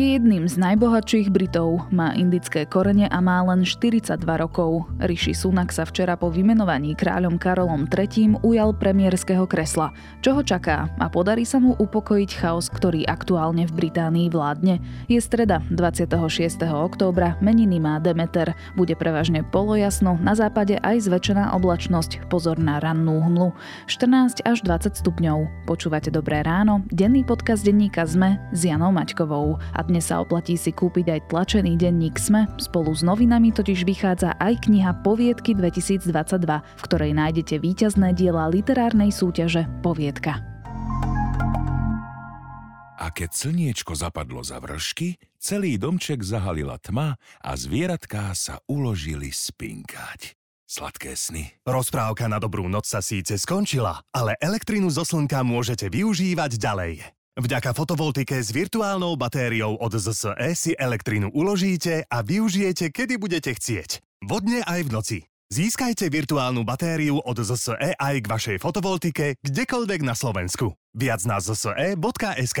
Je jedným z najbohatších Britov, má indické korene a má len 42 rokov. Rishi Sunak sa včera po vymenovaní kráľom Karolom III ujal premiérskeho kresla. Čo ho čaká a podarí sa mu upokojiť chaos, ktorý aktuálne v Británii vládne? Je streda 26. októbra, meniny má Demeter. Bude prevažne polojasno, na západe aj zväčšená oblačnosť, pozor na rannú hmlu. 14 až 20 stupňov. Počúvate Dobré ráno, denný podcast denníka ZME s Janou Maťkovou. A dnes sa oplatí si kúpiť aj tlačený denník SME, spolu s novinami totiž vychádza aj kniha Poviedky 2022, v ktorej nájdete víťazné diela literárnej súťaže Poviedka. A keď slniečko zapadlo za vršky, celý domček zahalila tma a zvieratká sa uložili spinkať. Sladké sny. Rozprávka na dobrú noc sa síce skončila, ale elektrinu zo slnka môžete využívať ďalej. Vďaka fotovoltike s virtuálnou batériou od ZSE si elektrínu uložíte a využijete, kedy budete chcieť. Vodne aj v noci. Získajte virtuálnu batériu od ZSE aj k vašej fotovoltike kdekoľvek na Slovensku. Viac na zse.sk.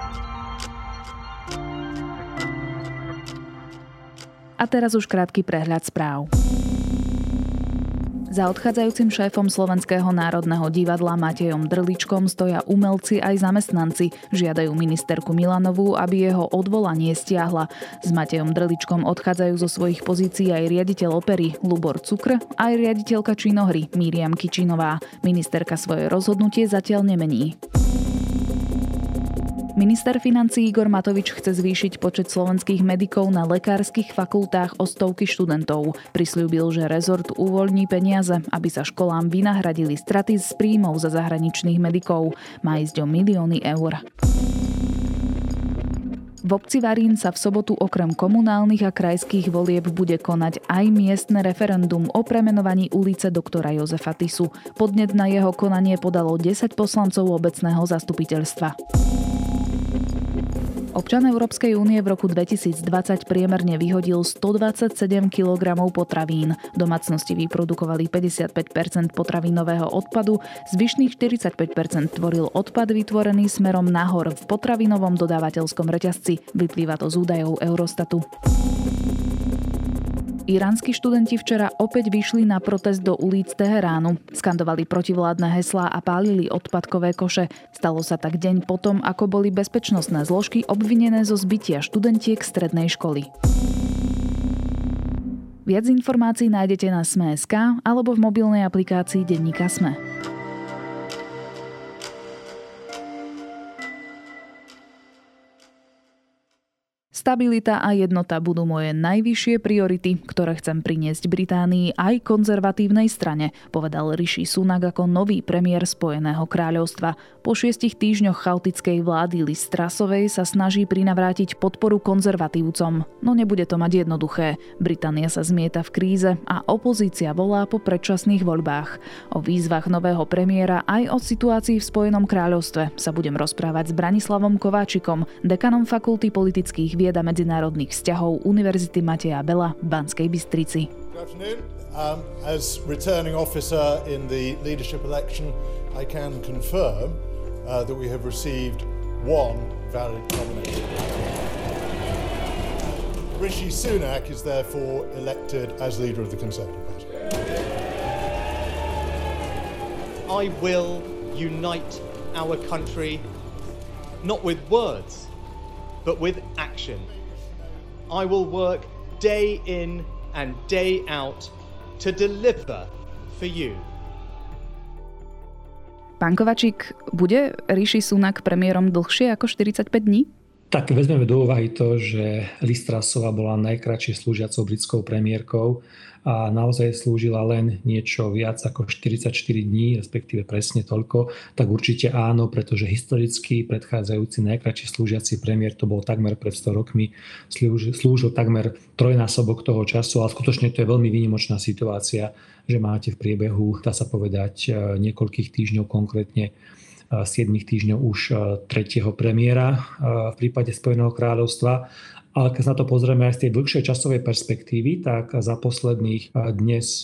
A teraz už krátky prehľad správ. Za odchádzajúcim šéfom Slovenského národného divadla Matejom Drličkom stoja umelci aj zamestnanci. Žiadajú ministerku Milanovú, aby jeho odvolanie stiahla. S Matejom Drličkom odchádzajú zo svojich pozícií aj riaditeľ opery Lubor Cukr, aj riaditeľka činohry Miriam Kičinová. Ministerka svoje rozhodnutie zatiaľ nemení. Minister financí Igor Matovič chce zvýšiť počet slovenských medikov na lekárskych fakultách o stovky študentov. Prisľúbil, že rezort uvoľní peniaze, aby sa školám vynahradili straty z príjmov za zahraničných medikov. Má ísť o milióny eur. V obci Varín sa v sobotu okrem komunálnych a krajských volieb bude konať aj miestne referendum o premenovaní ulice doktora Jozefa Tisu. Podnet na jeho konanie podalo 10 poslancov obecného zastupiteľstva. Občan Európskej únie v roku 2020 priemerne vyhodil 127 kg potravín. Domácnosti vyprodukovali 55% potravinového odpadu, zvyšných 45% tvoril odpad vytvorený smerom nahor v potravinovom dodávateľskom reťazci. Vyplýva to z údajov Eurostatu. Iránsky študenti včera opäť vyšli na protest do ulic Teheránu. Skandovali protivládne heslá a pálili odpadkové koše. Stalo sa tak deň potom, ako boli bezpečnostné zložky obvinené zo zbytia študentiek strednej školy. Viac informácií nájdete na Sme.sk alebo v mobilnej aplikácii Denníka Sme. Stabilita a jednota budú moje najvyššie priority, ktoré chcem priniesť Británii aj konzervatívnej strane, povedal Rishi Sunak ako nový premiér Spojeného kráľovstva. Po šiestich týždňoch chaotickej vlády Liz sa snaží prinavrátiť podporu konzervatívcom, no nebude to mať jednoduché. Británia sa zmieta v kríze a opozícia volá po predčasných voľbách. O výzvach nového premiéra aj o situácii v Spojenom kráľovstve sa budem rozprávať s Branislavom Kováčikom, dekanom fakulty politických vied a medzinárodných vzťahov Univerzity Mateja Bela v Banskej Bystrici. Um, as returning officer in the leadership election, I can confirm uh, that we have received one valid nomination. Rishi Sunak is therefore elected as leader of the Conservative Party. I will unite our country not with words, but with action. I will work day in and day out to deliver for you. Pán Kovačík, bude Rishi Sunak premiérom dlhšie ako 45 dní? Tak vezmeme do úvahy to, že Listrasová bola najkračšie slúžiacou britskou premiérkou a naozaj slúžila len niečo viac ako 44 dní, respektíve presne toľko, tak určite áno, pretože historicky predchádzajúci najkračší slúžiaci premiér, to bol takmer pred 100 rokmi, slúžil, slúžil takmer trojnásobok toho času, ale skutočne to je veľmi výnimočná situácia, že máte v priebehu, dá sa povedať, e, niekoľkých týždňov konkrétne 7 e, týždňov už e, tretieho premiéra v prípade Spojeného kráľovstva. Ale keď sa na to pozrieme aj z tej dlhšej časovej perspektívy, tak za posledných eh, dnes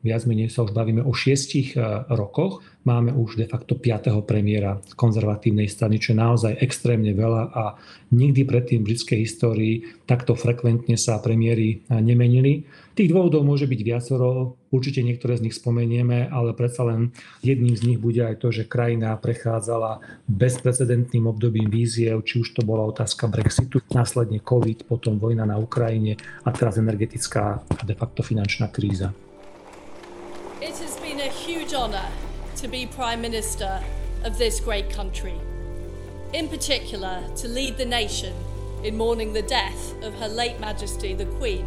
viac menej sa už bavíme o šiestich eh, rokoch. Máme už de facto piatého premiéra konzervatívnej strany, čo je naozaj extrémne veľa a nikdy predtým v britskej histórii takto frekventne sa premiéry nemenili. Tých dôvodov môže byť viacero, určite niektoré z nich spomenieme, ale predsa len jedným z nich bude aj to, že krajina prechádzala bezprecedentným obdobím víziev, či už to bola otázka Brexitu, následne COVID, potom vojna na Ukrajine a teraz energetická a de facto finančná kríza. Honor to be Prime Minister of this great country. In particular, to lead the nation in mourning the death of Her late Majesty the Queen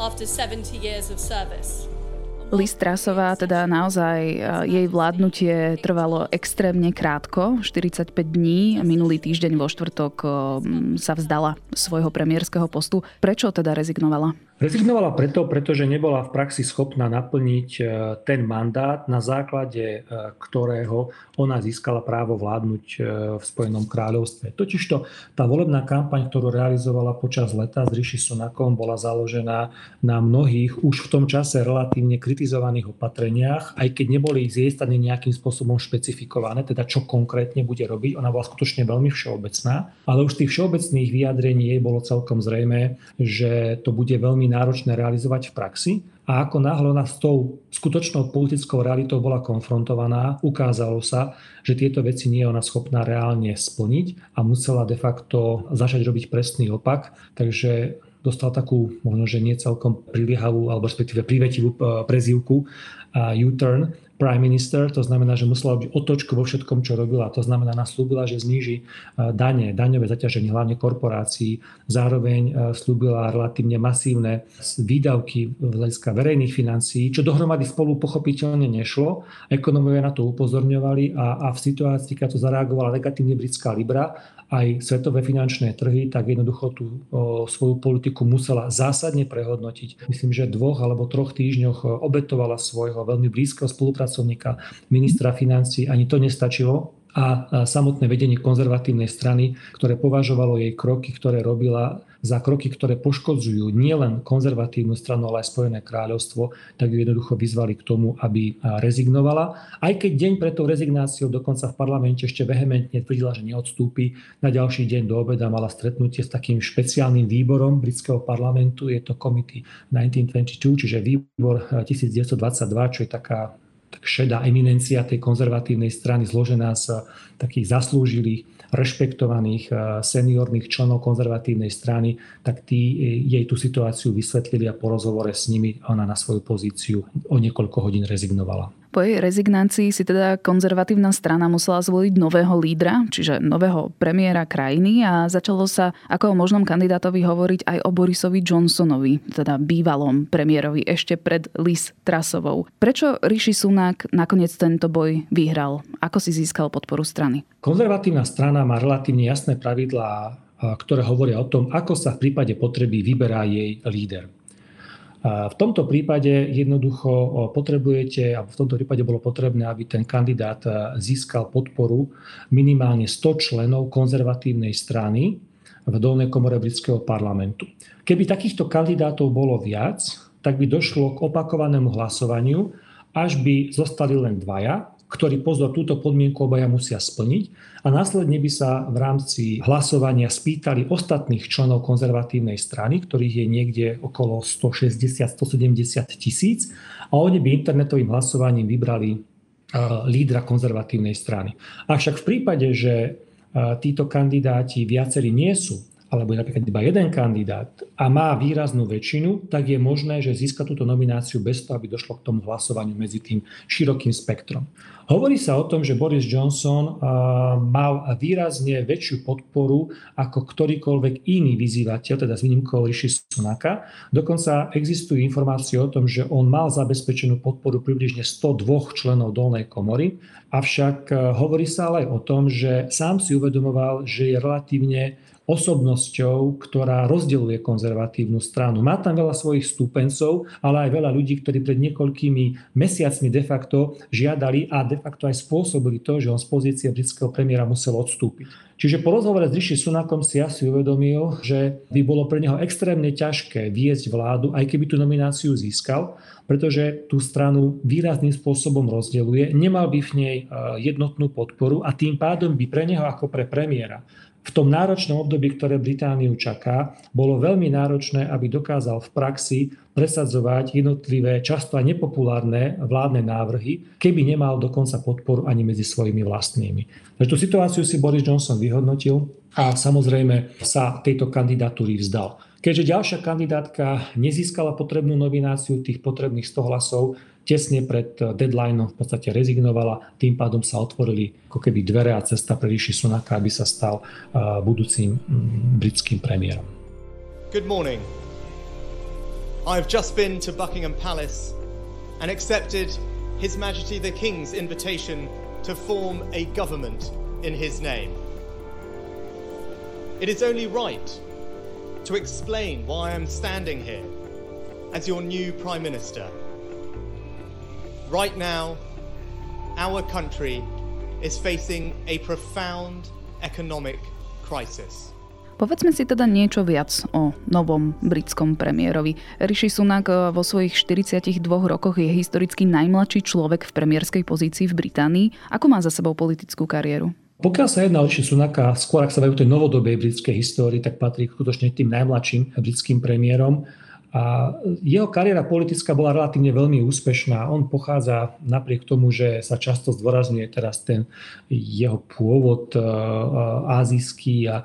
after 70 years of service. Liz Trasová, teda naozaj e, jej vládnutie trvalo extrémne krátko, 45 dní. Minulý týždeň vo štvrtok e, sa vzdala svojho premiérskeho postu. Prečo teda rezignovala? Rezignovala preto, pretože nebola v praxi schopná naplniť e, ten mandát, na základe e, ktorého ona získala právo vládnuť e, v Spojenom kráľovstve. Totižto tá volebná kampaň, ktorú realizovala počas leta s Rishi Sunakom, bola založená na mnohých už v tom čase relatívne kritizovaných opatreniach, aj keď neboli z jej strany nejakým spôsobom špecifikované, teda čo konkrétne bude robiť. Ona bola skutočne veľmi všeobecná, ale už tých všeobecných vyjadrení jej bolo celkom zrejme, že to bude veľmi náročné realizovať v praxi. A ako náhle ona s tou skutočnou politickou realitou bola konfrontovaná, ukázalo sa, že tieto veci nie je ona schopná reálne splniť a musela de facto začať robiť presný opak. Takže dostal takú, možno, že nie celkom priliehavú, alebo respektíve privetivú eh, prezývku U-turn, prime minister, to znamená, že musela byť otočku vo všetkom, čo robila. To znamená, naslúbila, že zníži e, dane, daňové zaťaženie, hlavne korporácií. Zároveň e, slúbila relatívne masívne výdavky v hľadiska verejných financií, čo dohromady spolu pochopiteľne nešlo. Ekonomovia na to upozorňovali a, a v situácii, keď to zareagovala negatívne britská Libra, aj svetové finančné trhy, tak jednoducho tú o, svoju politiku musela zásadne prehodnotiť. Myslím, že dvoch alebo troch týždňoch obetovala svojho veľmi blízkeho spolupracovníka, ministra financí. Ani to nestačilo a samotné vedenie konzervatívnej strany, ktoré považovalo jej kroky, ktoré robila za kroky, ktoré poškodzujú nielen konzervatívnu stranu, ale aj Spojené kráľovstvo, tak ju jednoducho vyzvali k tomu, aby rezignovala. Aj keď deň pred tou rezignáciou dokonca v parlamente ešte vehementne tvrdila, že neodstúpi, na ďalší deň do obeda mala stretnutie s takým špeciálnym výborom britského parlamentu, je to Committee 1922, čiže výbor 1922, čo je taká tak šedá eminencia tej konzervatívnej strany zložená z takých zaslúžilých, rešpektovaných eh, seniorných členov konzervatívnej strany, tak tí eh, jej tú situáciu vysvetlili a po rozhovore s nimi ona na svoju pozíciu o niekoľko hodín rezignovala. Po jej rezignácii si teda konzervatívna strana musela zvoliť nového lídra, čiže nového premiéra krajiny a začalo sa ako o možnom kandidátovi hovoriť aj o Borisovi Johnsonovi, teda bývalom premiérovi ešte pred Liz Trasovou. Prečo Rishi Sunak nakoniec tento boj vyhral? Ako si získal podporu strany? Konzervatívna strana má relatívne jasné pravidlá, ktoré hovoria o tom, ako sa v prípade potreby vyberá jej líder. V tomto prípade jednoducho potrebujete, alebo v tomto prípade bolo potrebné, aby ten kandidát získal podporu minimálne 100 členov konzervatívnej strany v dolnej komore britského parlamentu. Keby takýchto kandidátov bolo viac, tak by došlo k opakovanému hlasovaniu, až by zostali len dvaja, ktorí pozor, túto podmienku obaja musia splniť a následne by sa v rámci hlasovania spýtali ostatných členov konzervatívnej strany, ktorých je niekde okolo 160-170 tisíc a oni by internetovým hlasovaním vybrali lídra konzervatívnej strany. Avšak v prípade, že títo kandidáti viacerí nie sú alebo je napríklad iba jeden kandidát a má výraznú väčšinu, tak je možné, že získa túto nomináciu bez toho, aby došlo k tomu hlasovaniu medzi tým širokým spektrom. Hovorí sa o tom, že Boris Johnson mal výrazne väčšiu podporu ako ktorýkoľvek iný vyzývateľ, teda s výnimkou Rishi Sunaka. Dokonca existujú informácie o tom, že on mal zabezpečenú podporu približne 102 členov dolnej komory, avšak hovorí sa ale aj o tom, že sám si uvedomoval, že je relatívne osobnosťou, ktorá rozdeluje konzervatívnu stranu. Má tam veľa svojich stúpencov, ale aj veľa ľudí, ktorí pred niekoľkými mesiacmi de facto žiadali a de facto aj spôsobili to, že on z pozície britského premiéra musel odstúpiť. Čiže po rozhovore s Rishi Sunakom si asi uvedomil, že by bolo pre neho extrémne ťažké viesť vládu, aj keby tú nomináciu získal, pretože tú stranu výrazným spôsobom rozdeluje, nemal by v nej eh, jednotnú podporu a tým pádom by pre neho ako pre premiéra v tom náročnom období, ktoré Britániu čaká, bolo veľmi náročné, aby dokázal v praxi presadzovať jednotlivé, často aj nepopulárne vládne návrhy, keby nemal dokonca podporu ani medzi svojimi vlastnými. Takže tú situáciu si Boris Johnson vyhodnotil a samozrejme sa tejto kandidatúry vzdal. Keďže ďalšia kandidátka nezískala potrebnú nomináciu tých potrebných 100 hlasov, tesne pred eh, deadlineom v podstate rezignovala, tým pádom sa otvorili ako keby dvere a cesta pre Rishi Sunaka, aby sa stal uh, budúcim um, britským premiérom. Good morning. I've just been to Buckingham Palace and accepted His Majesty the King's invitation to form a government in his name. It is only right to explain why I'm standing here as your new Prime Minister. Right now, our country is facing a profound economic crisis. Povedzme si teda niečo viac o novom britskom premiérovi. Rishi Sunak eh, vo svojich 42 rokoch je historicky najmladší človek v premiérskej pozícii v Británii. Ako má za sebou politickú kariéru? Pokiaľ sa jedná o Rishi Sunaka, skôr ak sa vajú tej novodobej britskej histórii, tak patrí skutočne tým najmladším britským premiérom. A jeho kariéra politická bola relatívne veľmi úspešná. On pochádza napriek tomu, že sa často zdôrazňuje teraz ten jeho pôvod e, e, azijský a e,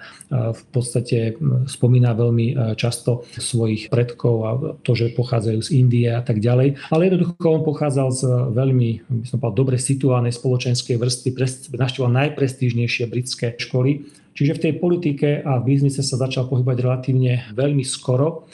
v podstate spomína veľmi často svojich predkov a to, že pochádzajú z Indie a tak ďalej. Ale jednoducho on pochádzal z veľmi, by som povedal, dobre situovanej spoločenskej vrstvy, našťoval najprestížnejšie britské školy Čiže v tej politike a v biznise sa začal pohybať relatívne veľmi skoro.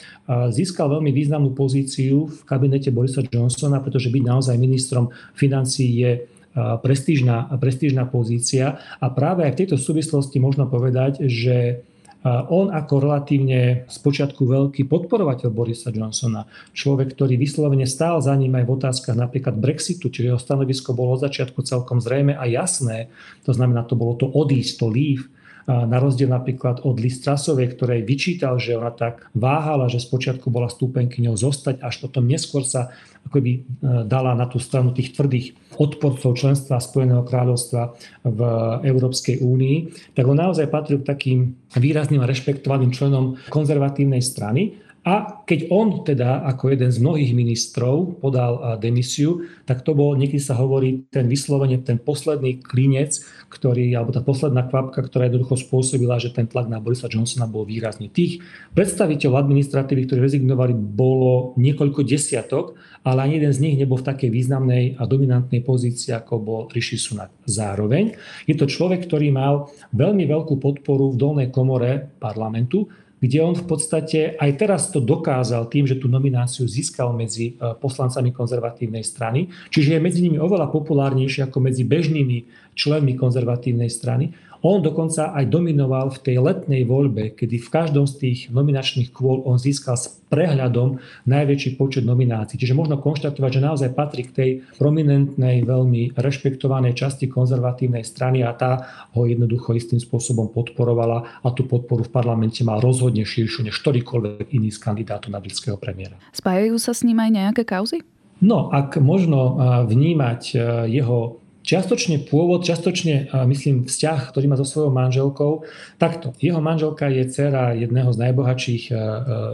Získal veľmi významnú pozíciu v kabinete Borisa Johnsona, pretože byť naozaj ministrom financí je prestížna, prestížna pozícia. A práve aj v tejto súvislosti možno povedať, že on ako relatívne spočiatku veľký podporovateľ Borisa Johnsona, človek, ktorý vyslovene stál za ním aj v otázkach napríklad Brexitu, čiže jeho stanovisko bolo od začiatku celkom zrejme a jasné, to znamená, to bolo to odísť, to leave, na rozdiel napríklad od Liz Trasovej, ktorej vyčítal, že ona tak váhala, že spočiatku bola stúpenkyňou zostať, až potom neskôr sa akoby e, dala na tú stranu tých tvrdých odporcov členstva Spojeného kráľovstva v Európskej únii, tak on naozaj patril k takým výrazným a rešpektovaným členom konzervatívnej strany. A keď on teda ako jeden z mnohých ministrov podal demisiu, tak to bol, niekedy sa hovorí, ten vyslovene, ten posledný klinec, ktorý, alebo tá posledná kvapka, ktorá jednoducho spôsobila, že ten tlak na Borisa Johnsona bol výrazný. Tých predstaviteľov administratívy, ktorí rezignovali, bolo niekoľko desiatok, ale ani jeden z nich nebol v takej významnej a dominantnej pozícii, ako bol Rishi Sunak. Zároveň je to človek, ktorý mal veľmi veľkú podporu v dolnej komore parlamentu, kde on v podstate aj teraz to dokázal tým, že tú nomináciu získal medzi e, poslancami konzervatívnej strany, čiže je medzi nimi oveľa populárnejší ako medzi bežnými členmi konzervatívnej strany. On dokonca aj dominoval v tej letnej voľbe, kedy v každom z tých nominačných kôl on získal s prehľadom najväčší počet nominácií. Čiže možno konštatovať, že naozaj patrí k tej prominentnej, veľmi rešpektovanej časti konzervatívnej strany a tá ho jednoducho istým spôsobom podporovala a tú podporu v parlamente mal rozhodne širšiu než ktorýkoľvek iný z kandidátov na britského premiéra. Spájajú sa s ním aj nejaké kauzy? No, ak možno vnímať jeho Čiastočne pôvod, čiastočne, myslím, vzťah, ktorý má so svojou manželkou. Takto, jeho manželka je dcera jedného z najbohatších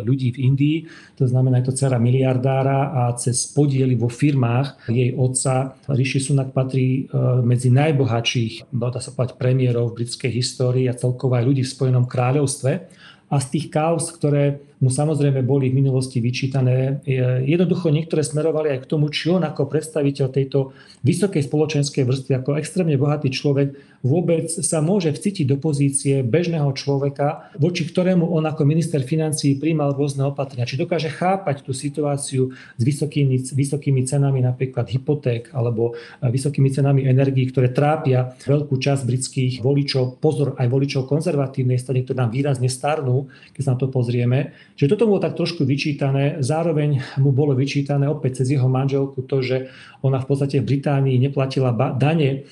ľudí v Indii, to znamená, je to dcera miliardára a cez podiely vo firmách jej otca Rishi Sunak patrí medzi najbohatších, dá sa povedať, premiérov v britskej histórii a celkovo aj ľudí v Spojenom kráľovstve. A z tých kauz, ktoré mu samozrejme boli v minulosti vyčítané, jednoducho niektoré smerovali aj k tomu, či on ako predstaviteľ tejto vysokej spoločenskej vrstvy, ako extrémne bohatý človek, vôbec sa môže vcítiť do pozície bežného človeka, voči ktorému on ako minister financií príjmal rôzne opatrenia. Či dokáže chápať tú situáciu s vysokými, vysokými cenami napríklad hypoték alebo vysokými cenami energií, ktoré trápia veľkú časť britských voličov, pozor aj voličov konzervatívnej strany, ktoré nám výrazne starnú, keď sa na to pozrieme. Čiže toto bolo tak trošku vyčítané. Zároveň mu bolo vyčítané opäť cez jeho manželku to, že ona v podstate v Británii neplatila dane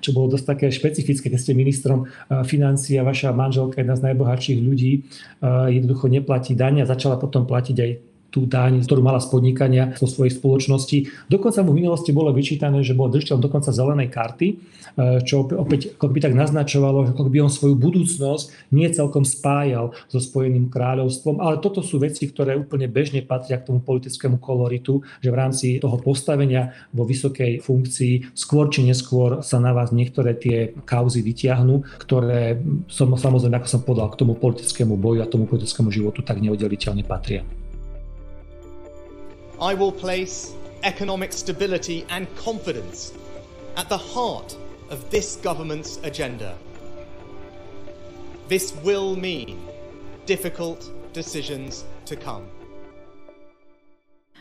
čo bolo dosť také špecifické, keď ste ministrom eh, financií a vaša manželka, jedna z najbohatších ľudí, eh, jednoducho neplatí dania a začala potom platiť aj tú daň, ktorú mala z podnikania zo svojich spoločností. Dokonca mu v minulosti bolo vyčítané, že bol držiteľom dokonca zelenej karty, e, čo opäť ako by tak naznačovalo, že ako by on svoju budúcnosť nie celkom spájal so Spojeným kráľovstvom. Ale toto sú veci, ktoré úplne bežne patria k tomu politickému koloritu, že v rámci toho postavenia vo vysokej funkcii skôr či neskôr sa na vás niektoré tie kauzy vytiahnu, ktoré som samozrejme, ako som povedal, k tomu politickému boju a tomu politickému životu tak neoddeliteľne patria. I will place economic stability and confidence at the heart of this government's agenda. This will mean difficult decisions to come.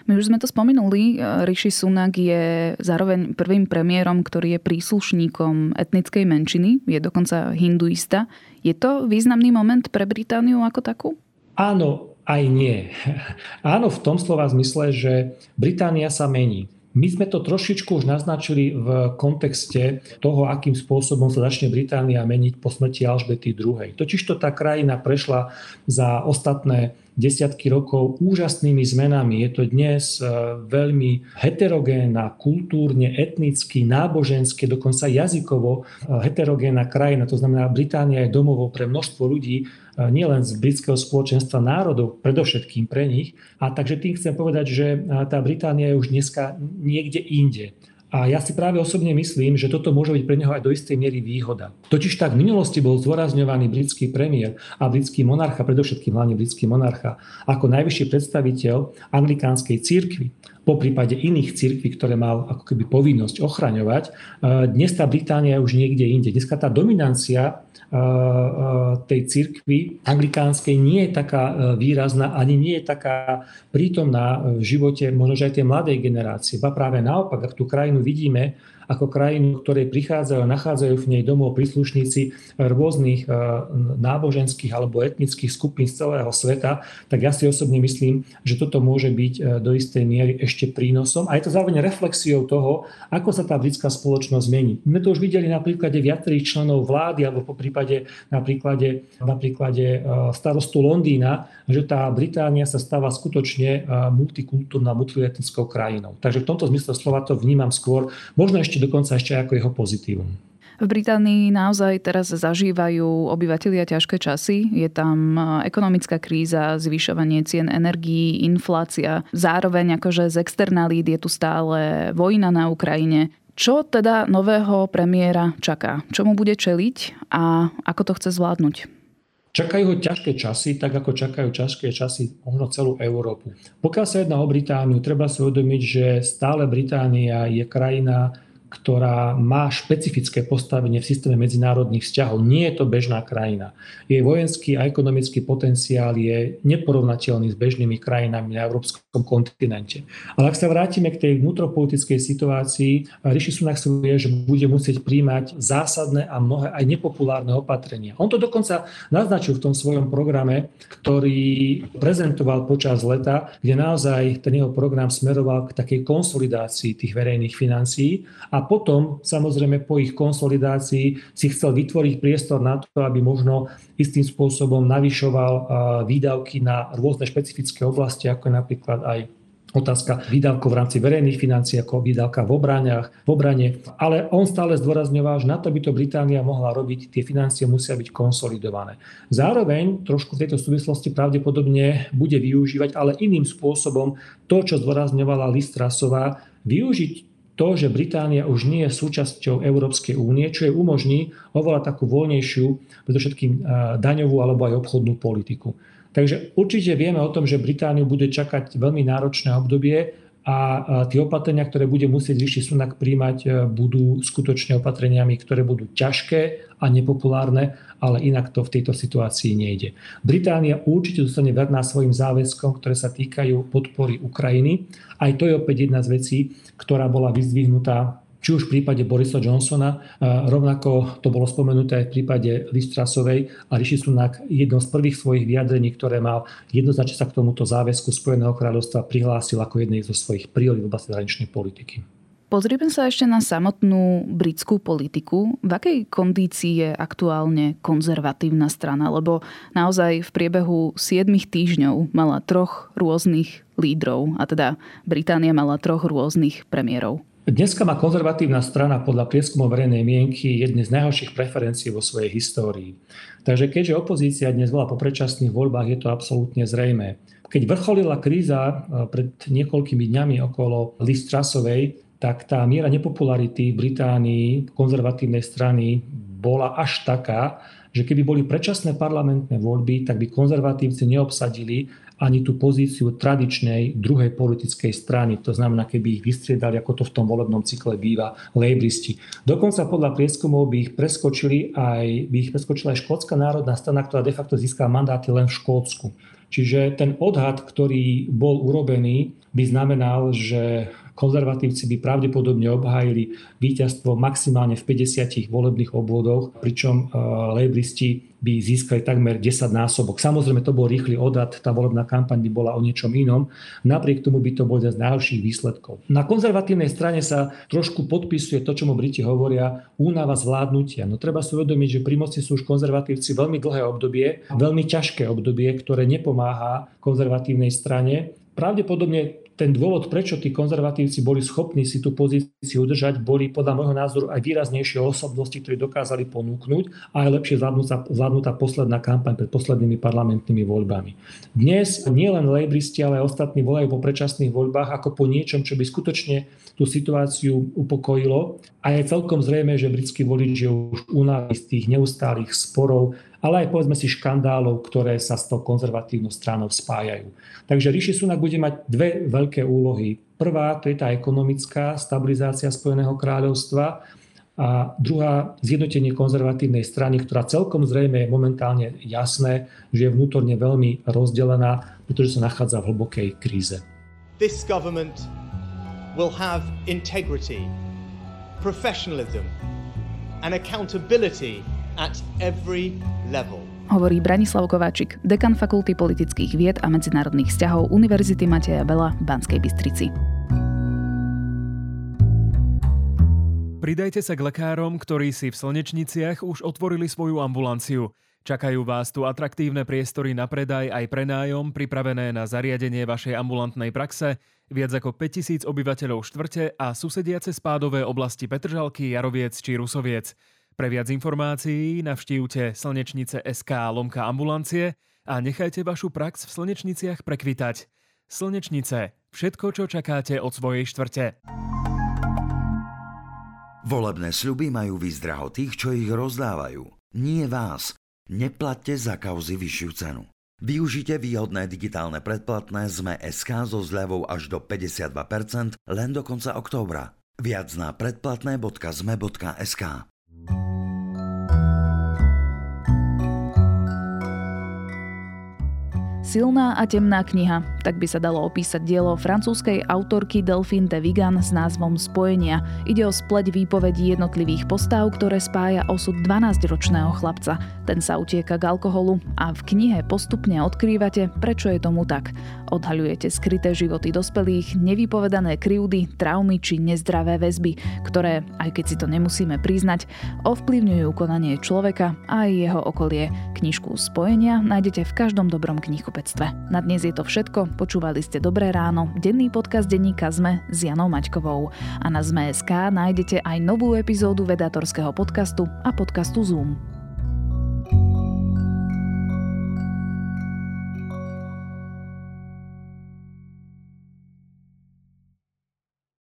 My už sme to spomenuli, Rishi Sunak je zároveň prvým premiérom, ktorý je príslušníkom etnickej menšiny, je dokonca hinduista. Je to významný moment pre Britániu ako takú? Áno, aj nie. Áno, v tom slova zmysle, že Británia sa mení. My sme to trošičku už naznačili v kontexte toho, akým spôsobom sa začne Británia meniť po smrti Alžbety II. Totižto tá krajina prešla za ostatné desiatky rokov úžasnými zmenami. Je to dnes e, veľmi heterogénna, kultúrne, etnicky, náboženské, dokonca jazykovo e, heterogénna krajina. To znamená, Británia je domovou pre množstvo ľudí, nielen z britského spoločenstva národov, predovšetkým pre nich. A takže tým chcem povedať, že tá Británia je už dneska niekde inde. A ja si práve osobne myslím, že toto môže byť pre neho aj do istej miery výhoda. Totiž tak v minulosti bol zdôrazňovaný britský premiér a britský monarcha, predovšetkým hlavne britský monarcha, ako najvyšší predstaviteľ anglikánskej církvy po prípade iných cirkví, ktoré mal ako keby povinnosť ochraňovať. E, dnes tá Británia je už niekde inde. Dneska tá dominancia e, e, tej cirkvi anglikánskej nie je taká výrazná, ani nie je taká prítomná v živote možno aj tej mladej generácie. A práve naopak, ak tú krajinu vidíme ako krajinu, ktorej prichádzajú a nachádzajú v nej domov príslušníci rôznych e, náboženských alebo etnických skupín z celého sveta, tak ja si osobne myslím, že toto môže byť e, do istej miery ešte prínosom a je to zároveň reflexiou toho, ako sa tá britská spoločnosť mení. My to už videli na príklade viacerých členov vlády alebo po prípade na príklade, na príklade e, starostu Londýna, že tá Británia sa stáva skutočne multikultúrna, multietnickou krajinou. Takže v tomto zmysle slova to vnímam skôr, možno ešte ešte dokonca ešte ako jeho pozitívum. V Británii naozaj teraz zažívajú obyvatelia ťažké časy. Je tam ekonomická kríza, zvyšovanie cien energií, inflácia. Zároveň akože z externalít je tu stále vojna na Ukrajine. Čo teda nového premiéra čaká? Čo mu bude čeliť a ako to chce zvládnuť? Čakajú ho ťažké časy, tak ako čakajú ťažké časy možno celú Európu. Pokiaľ sa jedná o Britániu, treba si uvedomiť, že stále Británia je krajina ktorá má špecifické postavenie v systéme medzinárodných vzťahov. Nie je to bežná krajina. Jej vojenský a ekonomický potenciál je neporovnateľný s bežnými krajinami na európskom kontinente. Ale ak sa vrátime k tej vnútropolitickej situácii, Rishi Sunak vie, že bude musieť príjmať zásadné a mnohé aj nepopulárne opatrenia. On to dokonca naznačil v tom svojom programe, ktorý prezentoval počas leta, kde naozaj ten jeho program smeroval k takej konsolidácii tých verejných financií a potom samozrejme po ich konsolidácii si chcel vytvoriť priestor na to, aby možno istým spôsobom navyšoval výdavky na rôzne špecifické oblasti, ako je napríklad aj otázka výdavkov v rámci verejných financií, ako výdavka v obraniach, v obrane. Ale on stále zdôrazňoval, že na to by to Británia mohla robiť, tie financie musia byť konsolidované. Zároveň trošku v tejto súvislosti pravdepodobne bude využívať, ale iným spôsobom, to, čo zdôrazňovala Listrasová, využiť to, že Británia už nie je súčasťou Európskej únie, čo jej umožní oveľa takú voľnejšiu, predovšetkým e, daňovú alebo aj obchodnú politiku. Takže určite vieme o tom, že Britániu bude čakať veľmi náročné obdobie a tie opatrenia, ktoré bude musieť vyšší Sunak príjmať, e, budú skutočne opatreniami, ktoré budú ťažké a nepopulárne, ale inak to v tejto situácii nejde. Británia určite zostane verná svojim záväzkom, ktoré sa týkajú podpory Ukrajiny. Aj to je opäť jedna z vecí, ktorá bola vyzdvihnutá či už v prípade Borisa Johnsona, rovnako to bolo spomenuté aj v prípade Listrasovej a Rishi Sunak jedno z prvých svojich vyjadrení, ktoré mal jednoznačne sa k tomuto záväzku Spojeného kráľovstva prihlásil ako jednej zo svojich priorít v oblasti zahraničnej politiky. Pozrieme sa ešte na samotnú britskú politiku. V akej kondícii je aktuálne konzervatívna strana? Lebo naozaj v priebehu 7 týždňov mala troch rôznych lídrov, a teda Británia mala troch rôznych premiérov. Dneska má konzervatívna strana podľa prieskumov verejnej mienky jedny z najhorších preferencií vo svojej histórii. Takže keďže opozícia dnes bola po predčasných voľbách, je to absolútne zrejme. Keď vrcholila kríza e, pred niekoľkými dňami okolo Trussovej, tak tá miera nepopularity v Británii konzervatívnej strany bola až taká, že keby boli predčasné parlamentné voľby, tak by konzervatívci neobsadili ani tú pozíciu tradičnej druhej politickej strany. To znamená, keby ich vystriedali, ako to v tom volebnom cykle býva, lejbristi. Dokonca podľa prieskumov by ich preskočili aj, by ich preskočila aj škótska národná strana, ktorá de facto získala mandáty len v Škótsku. Čiže ten odhad, ktorý bol urobený, by znamenal, že konzervatívci by pravdepodobne obhájili víťazstvo maximálne v 50 volebných obvodoch, pričom uh, lejbristi by získali takmer 10 násobok. Samozrejme, to bol rýchly odhad, tá volebná kampaň by bola o niečom inom. Napriek tomu by to bol jeden z najhorších výsledkov. Na konzervatívnej strane sa trošku podpisuje to, čo mu Briti hovoria, únava zvládnutia. No treba si uvedomiť, že pri moci sú už konzervatívci veľmi dlhé obdobie, veľmi ťažké obdobie, ktoré nepomáha konzervatívnej strane. Pravdepodobne ten dôvod, prečo tí konzervatívci boli schopní si tú pozíciu udržať, boli podľa môjho názoru aj výraznejšie osobnosti, ktorí dokázali ponúknuť a aj lepšie zvládnutá, zvládnutá posledná kampaň pred poslednými parlamentnými voľbami. Dnes nielen lejbristi, ale aj ostatní volajú po predčasných voľbách ako po niečom, čo by skutočne tú situáciu upokojilo. A je celkom zrejme, že britský volič je už unavený z tých neustálých sporov ale aj povedzme si škandálov, ktoré sa s tou konzervatívnou stranou spájajú. Takže Rishi Sunak bude mať dve veľké úlohy. Prvá, to je tá ekonomická stabilizácia Spojeného kráľovstva a druhá, zjednotenie konzervatívnej strany, ktorá celkom zrejme je momentálne jasné, že je vnútorne veľmi rozdelená, pretože sa nachádza v hlbokej kríze. This government will have integrity, professionalism and accountability at every. Hovorí Branislav Kováčik, dekan Fakulty politických vied a medzinárodných vzťahov Univerzity Mateja Bela v Banskej Bystrici. Pridajte sa k lekárom, ktorí si v Slnečniciach už otvorili svoju ambulanciu. Čakajú vás tu atraktívne priestory na predaj aj prenájom, pripravené na zariadenie vašej ambulantnej praxe, viac ako 5000 obyvateľov štvrte a susediace spádové oblasti Petržalky, Jaroviec či Rusoviec. Pre viac informácií navštívte slnečnice SK Lomka ambulancie a nechajte vašu prax v slnečniciach prekvitať. Slnečnice. Všetko, čo čakáte od svojej štvrte. Volebné sľuby majú výzdraho tých, čo ich rozdávajú. Nie vás. Neplatte za kauzy vyššiu cenu. Využite výhodné digitálne predplatné ZME SK so zľavou až do 52% len do konca októbra. Viac na predplatné.zme.sk Silná a temná kniha, tak by sa dalo opísať dielo francúzskej autorky Delphine de Vigan s názvom Spojenia. Ide o spleť výpovedí jednotlivých postáv, ktoré spája osud 12-ročného chlapca. Ten sa utieka k alkoholu a v knihe postupne odkrývate, prečo je tomu tak. Odhaľujete skryté životy dospelých, nevypovedané krivdy, traumy či nezdravé väzby, ktoré, aj keď si to nemusíme priznať, ovplyvňujú konanie človeka a aj jeho okolie. Knižku Spojenia nájdete v každom dobrom knihkupectve. Na dnes je to všetko, počúvali ste Dobré ráno, denný podcast denníka ZME s Janou Maťkovou. A na ZME.sk nájdete aj novú epizódu vedátorského podcastu a podcastu Zoom.